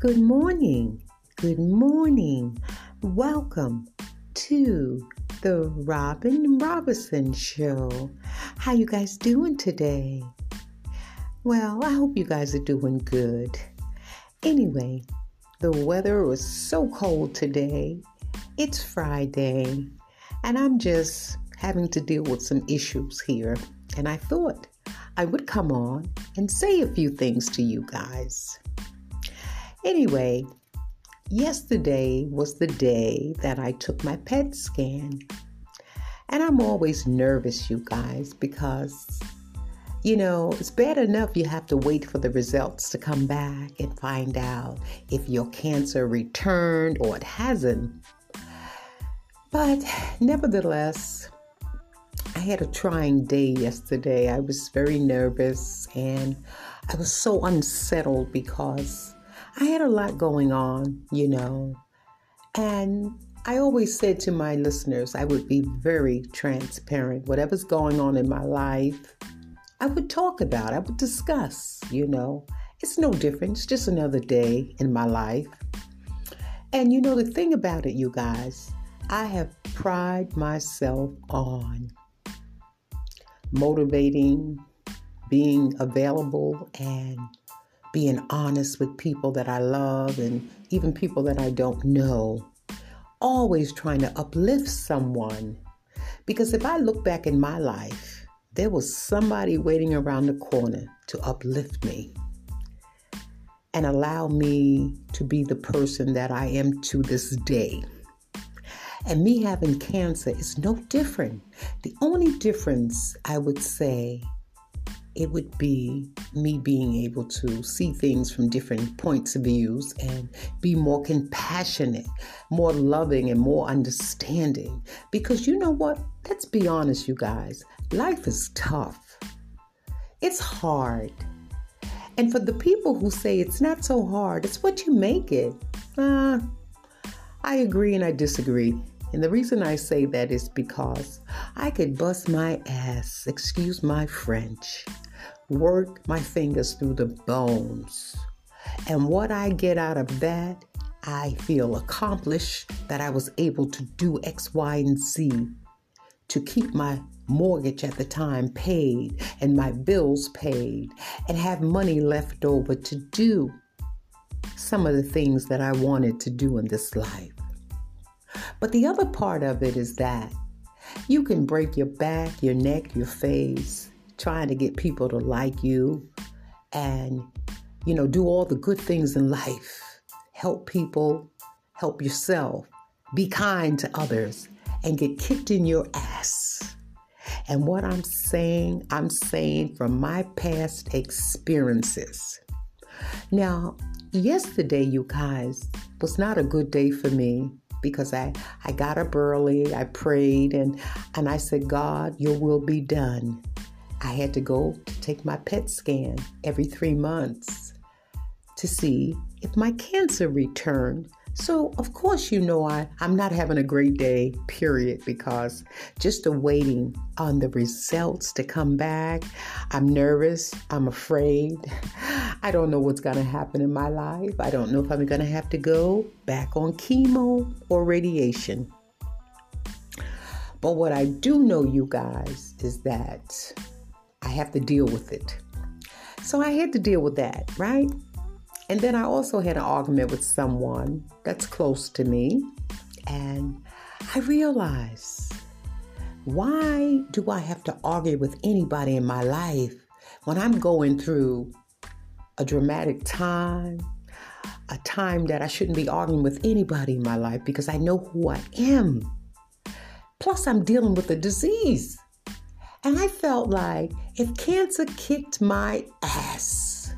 Good morning. Good morning. Welcome to the Robin Robinson Show. How you guys doing today? Well, I hope you guys are doing good. Anyway, the weather was so cold today. It's Friday, and I'm just having to deal with some issues here. And I thought I would come on and say a few things to you guys. Anyway, yesterday was the day that I took my PET scan. And I'm always nervous, you guys, because, you know, it's bad enough you have to wait for the results to come back and find out if your cancer returned or it hasn't. But nevertheless, I had a trying day yesterday. I was very nervous and I was so unsettled because I had a lot going on, you know. And I always said to my listeners, I would be very transparent. Whatever's going on in my life, I would talk about, I would discuss, you know. It's no different, it's just another day in my life. And you know, the thing about it, you guys, I have pride myself on motivating, being available, and being honest with people that I love and even people that I don't know. Always trying to uplift someone. Because if I look back in my life, there was somebody waiting around the corner to uplift me and allow me to be the person that I am to this day. And me having cancer is no different. The only difference I would say it would be me being able to see things from different points of views and be more compassionate, more loving and more understanding. Because you know what? Let's be honest, you guys. Life is tough. It's hard. And for the people who say it's not so hard, it's what you make it. Uh, I agree and I disagree. And the reason I say that is because I could bust my ass, excuse my French, work my fingers through the bones. And what I get out of that, I feel accomplished that I was able to do X, Y, and Z to keep my mortgage at the time paid and my bills paid and have money left over to do some of the things that I wanted to do in this life. But the other part of it is that you can break your back, your neck, your face, trying to get people to like you and, you know, do all the good things in life. Help people, help yourself, be kind to others, and get kicked in your ass. And what I'm saying, I'm saying from my past experiences. Now, yesterday, you guys, was not a good day for me because I, I got up early, I prayed, and, and I said, God, your will be done. I had to go take my PET scan every three months to see if my cancer returned. So, of course, you know, I, I'm not having a great day, period, because just awaiting on the results to come back. I'm nervous. I'm afraid. I don't know what's going to happen in my life. I don't know if I'm going to have to go back on chemo or radiation. But what I do know, you guys, is that I have to deal with it. So I had to deal with that, right? And then I also had an argument with someone that's close to me. And I realized why do I have to argue with anybody in my life when I'm going through a dramatic time, a time that I shouldn't be arguing with anybody in my life because I know who I am. Plus, I'm dealing with a disease. And I felt like if cancer kicked my ass,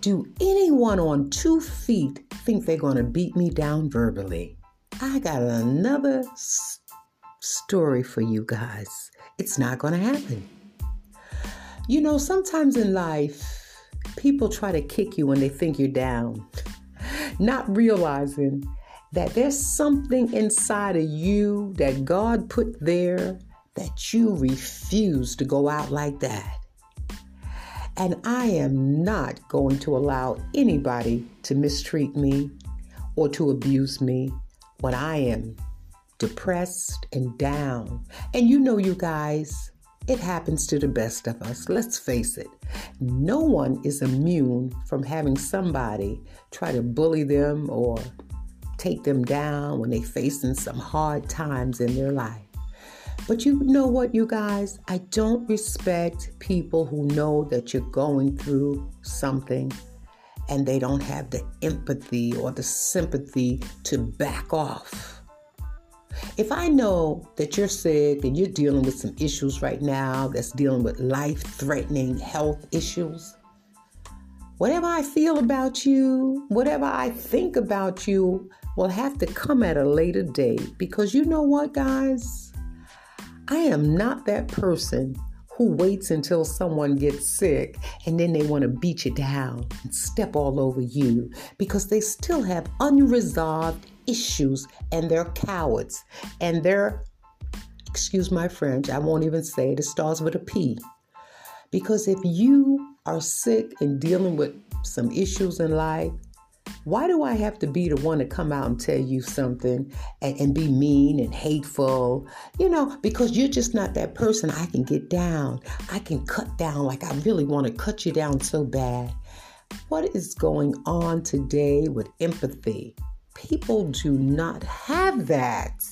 do anyone on two feet think they're going to beat me down verbally? I got another s- story for you guys. It's not going to happen. You know, sometimes in life, people try to kick you when they think you're down, not realizing that there's something inside of you that God put there that you refuse to go out like that. And I am not going to allow anybody to mistreat me or to abuse me when I am depressed and down. And you know, you guys, it happens to the best of us. Let's face it. No one is immune from having somebody try to bully them or take them down when they're facing some hard times in their life. But you know what, you guys? I don't respect people who know that you're going through something and they don't have the empathy or the sympathy to back off. If I know that you're sick and you're dealing with some issues right now that's dealing with life threatening health issues, whatever I feel about you, whatever I think about you, will have to come at a later date because you know what, guys? I am not that person who waits until someone gets sick and then they want to beat you down and step all over you because they still have unresolved issues and they're cowards and they're, excuse my French, I won't even say it, it starts with a P. Because if you are sick and dealing with some issues in life, why do I have to be the one to come out and tell you something and, and, be mean and hateful? You know, because you're just not that person I can get down. I can cut down like I really want to cut you down so bad. What is going on today with empathy? People do not have that.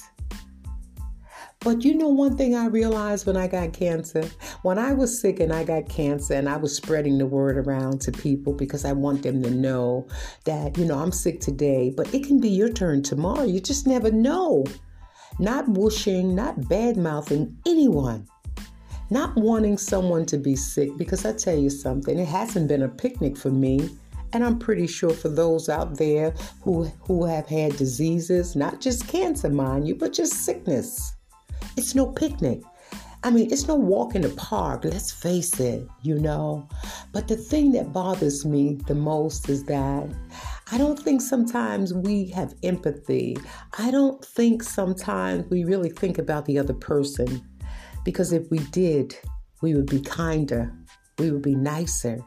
But you know, one thing I realized when I got cancer, when I was sick and I got cancer, and I was spreading the word around to people because I want them to know that, you know, I'm sick today, but it can be your turn tomorrow. You just never know. Not wishing, not bad mouthing anyone, not wanting someone to be sick because I tell you something, it hasn't been a picnic for me. And I'm pretty sure for those out there who, who have had diseases, not just cancer, mind you, but just sickness, it's no picnic. I mean, it's no walk in the park, let's face it, you know. But the thing that bothers me the most is that I don't think sometimes we have empathy. I don't think sometimes we really think about the other person. Because if we did, we would be kinder, we would be nicer,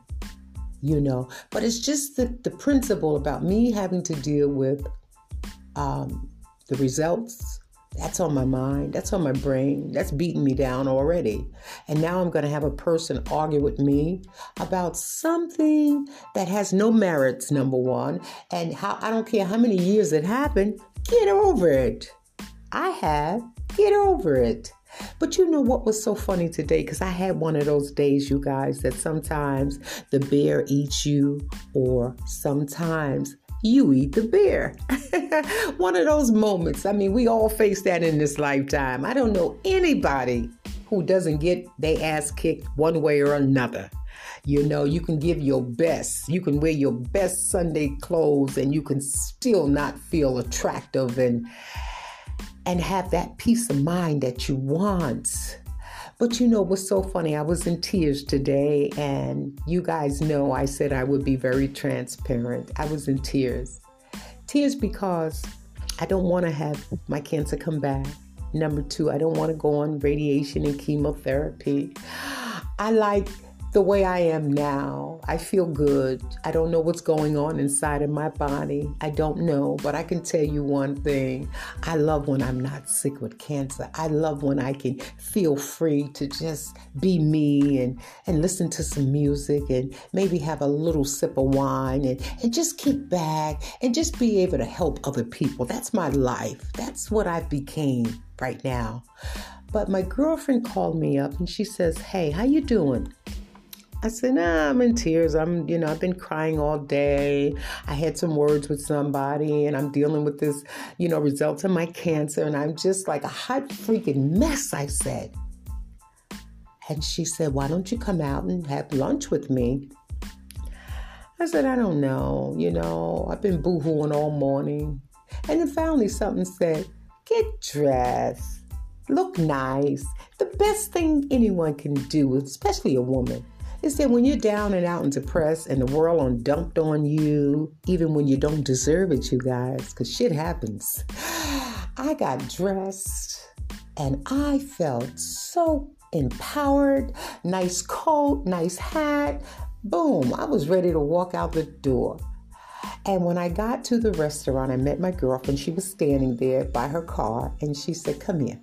you know. But it's just the, the principle about me having to deal with um, the results. That's on my mind. That's on my brain. That's beating me down already. And now I'm going to have a person argue with me about something that has no merits, number one. And how I don't care how many years it happened, get over it. I have. Get over it. But you know what was so funny today? Because I had one of those days, you guys, that sometimes the bear eats you, or sometimes you eat the bear. one of those moments. I mean, we all face that in this lifetime. I don't know anybody who doesn't get their ass kicked one way or another. You know, you can give your best. You can wear your best Sunday clothes and you can still not feel attractive and and have that peace of mind that you want. But you know what's so funny? I was in tears today, and you guys know I said I would be very transparent. I was in tears. Tears because I don't want to have my cancer come back. Number two, I don't want to go on radiation and chemotherapy. I like the way I am now. I feel good. I don't know what's going on inside of my body. I don't know, but I can tell you one thing. I love when I'm not sick with cancer. I love when I can feel free to just be me and, and listen to some music and maybe have a little sip of wine and, and just kick back and just be able to help other people. That's my life. That's what I became right now. But my girlfriend called me up and she says, Hey, how you doing? I said, nah, I'm in tears. I'm, you know, I've been crying all day. I had some words with somebody and I'm dealing with this, you know, results of my cancer. And I'm just like a hot freaking mess, I said. And she said, why don't you come out and have lunch with me? I said, I don't know. You know, I've been boohooing all morning. And then finally something said, get dressed, look nice. The best thing anyone can do, especially a woman, is that when you're down and out and depressed and the world on dumped on you, even when you don't deserve it, you guys, because shit happens. I got dressed And I felt so empowered. Nice coat, nice hat. Boom, I was ready to walk out the door. And when I got to the restaurant, I met my girlfriend. She was standing there by her car and she said, Come here.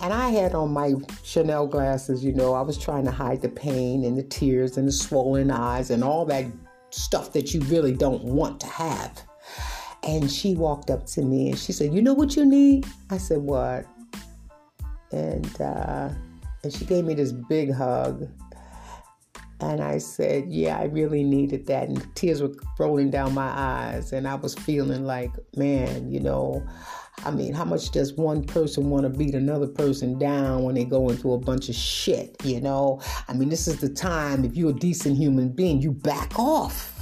And I had on my Chanel glasses, you know, I was trying to hide the pain and the tears and the swollen eyes and all that stuff that you really don't want to have. And she walked up to me and she said, You know what you need? I said, What? And uh, and she gave me this big hug. And I said, Yeah, I really needed that. And tears were rolling down my eyes. And I was feeling like, man, you know, I mean, how much does one person want to beat another person down when they go into a bunch of shit, you know? I mean, this is the time, if you're a decent human being, you back off.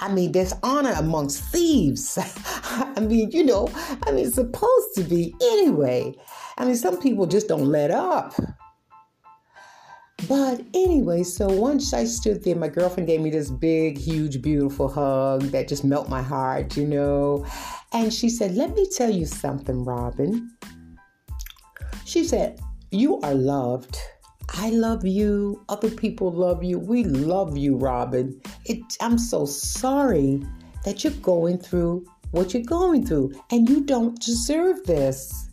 I mean, there's honor amongst thieves. I mean, you know, I mean, it's supposed to be anyway. I mean, some people just don't let up. But anyway, so once I stood there, my girlfriend gave me this big, huge, beautiful hug that just melt my heart, you know. And she said, Let me tell you something, Robin. She said, You are loved. I love you. Other people love you. We love you, Robin. It, I'm so sorry that you're going through what you're going through, and you don't deserve this.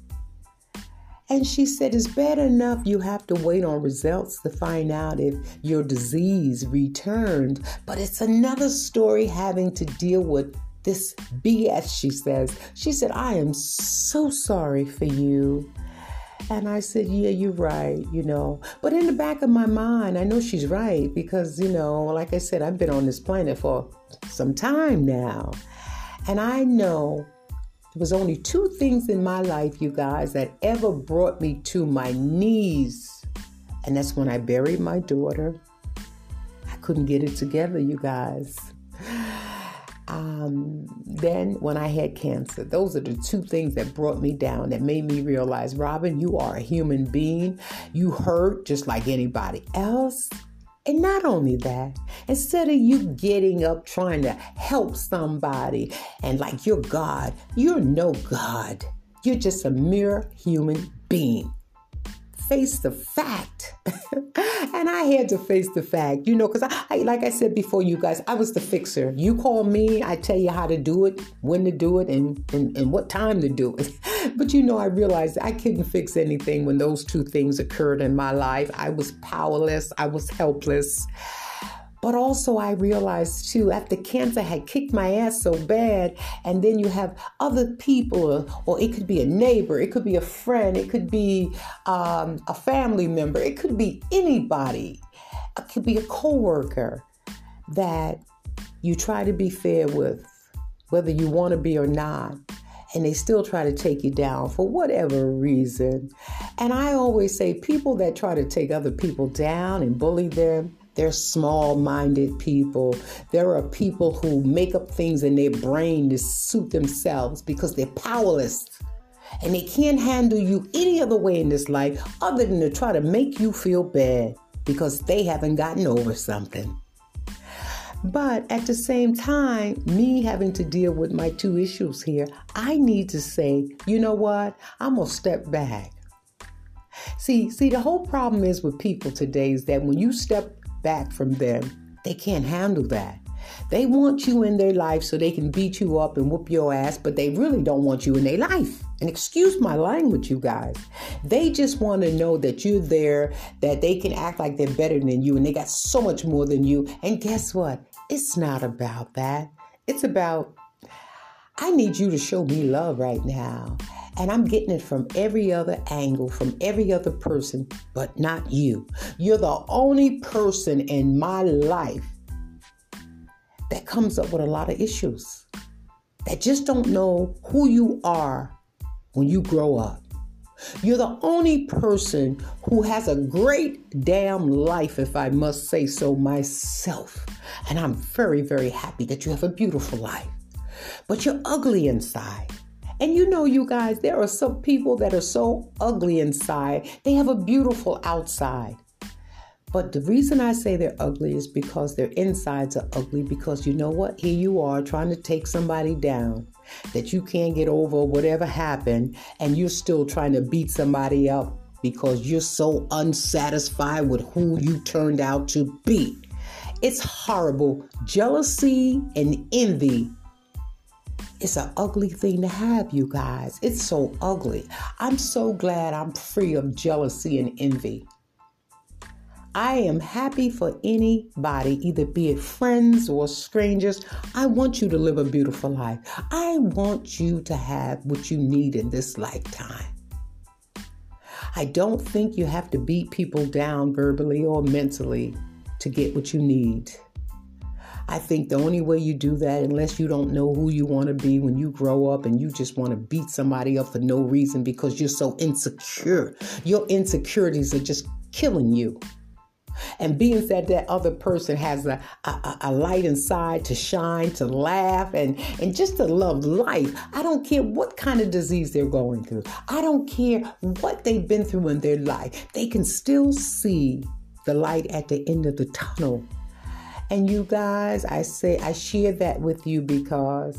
And she said, It's bad enough you have to wait on results to find out if your disease returned, but it's another story having to deal with this BS, she says. She said, I am so sorry for you. And I said, Yeah, you're right, you know. But in the back of my mind, I know she's right because, you know, like I said, I've been on this planet for some time now. And I know there was only two things in my life, you guys, that ever brought me to my knees. And that's when I buried my daughter. I couldn't get it together, you guys. Um, then, when I had cancer, those are the two things that brought me down, that made me realize, Robin, you are a human being. You hurt just like anybody else. And not only that, instead of you getting up trying to help somebody and like you're God, you're no God. You're just a mere human being face the fact. and I had to face the fact, you know, because I, I, like I said before, you guys, I was the fixer. You call me, I tell you how to do it, when to do it, and, and, and what time to do it. but you know, I realized I couldn't fix anything when those two things occurred in my life. I was powerless, I was helpless. But also, I realized too, after cancer had kicked my ass so bad, and then you have other people, or, it could be a neighbor, it could be a friend, it could be um, a family member, it could be anybody, it could be a coworker that you try to be fair with, whether you want to be or not and they still try to take you down for whatever reason. And I always say people that try to take other people down and bully them, they're small minded people. There are people who make up things in their brain to suit themselves because they're powerless. And they can't handle you any other way in this life other than to try to make you feel bad because they haven't gotten over something. But at the same time, me having to deal with my two issues here, I need to say, you know what? I'm going to step back. See, see, the whole problem is with people today is that when you step back from them. They can't handle that. They want you in their life so they can beat you up and whoop your ass, but they really don't want you in their life. And excuse my language, you guys. They just want to know that you're there, that they can act like they're better than you, and they got so much more than you. And guess what? It's not about that. It's about, I need you to show me love right now. And I'm getting it from every other angle, from every other person, but not you. You're the only person in my life that comes up with a lot of issues, that just don't know who you are when you grow up. You're the only person who has a great damn life, if I must say so myself. And I'm very, very happy that you have a beautiful life. But you're ugly inside. And you know, you guys, there are some people that are so ugly inside, they have a beautiful outside. But the reason I say they're ugly is because their insides are ugly. Because you know what? Here you are trying to take somebody down. that you can't get over whatever happened and you're still trying to beat somebody up because you're so unsatisfied with who you turned out to be. It's horrible. Jealousy and envy it's an ugly thing to have, you guys. It's so ugly. I'm so glad I'm free of jealousy and envy. I am happy for anybody, either be it friends or strangers. I want you to live a beautiful life. I want you to have what you need in this lifetime. I don't think you have to beat people down verbally or mentally to get what you need. I think the only way you do that, unless you don't know who you want to be when you grow up and you just want to beat somebody up for no reason because you're so insecure, your insecurities are just killing you. And being that that other person has a, a, a, light inside to shine, to laugh, and, and just to love life, I don't care what kind of disease they're going through. I don't care what they've been through in their life. They can still see the light at the end of the tunnel and you guys, I say I share that with you because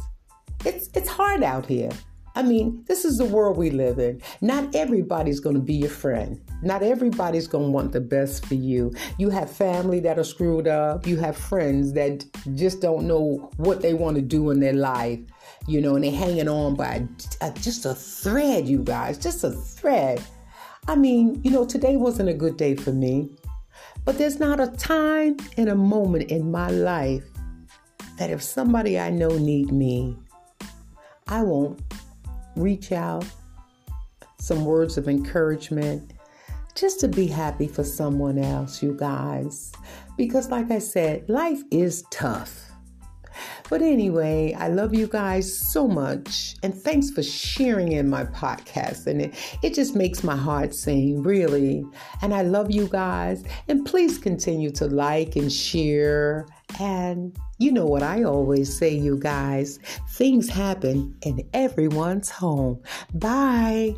it's it's hard out here. I mean, this is the world we live in. Not everybody's going to be your friend. Not everybody's going to want the best for you. You have family that are screwed up. You have friends that just don't know what they want to do in their life, you know, and they're hanging on by a, just a thread, you guys, just a thread. I mean, you know, today wasn't a good day for me. But there's not a time and a moment in my life that if somebody I know need me, I won't reach out some words of encouragement just to be happy for someone else, you guys. Because, like I said, life is tough. But anyway, I love you guys so much. And thanks for sharing in my podcast. And it, it just makes my heart sing, really. And I love you guys. And please continue to like and share. And you know what I always say, you guys things happen in everyone's home. Bye.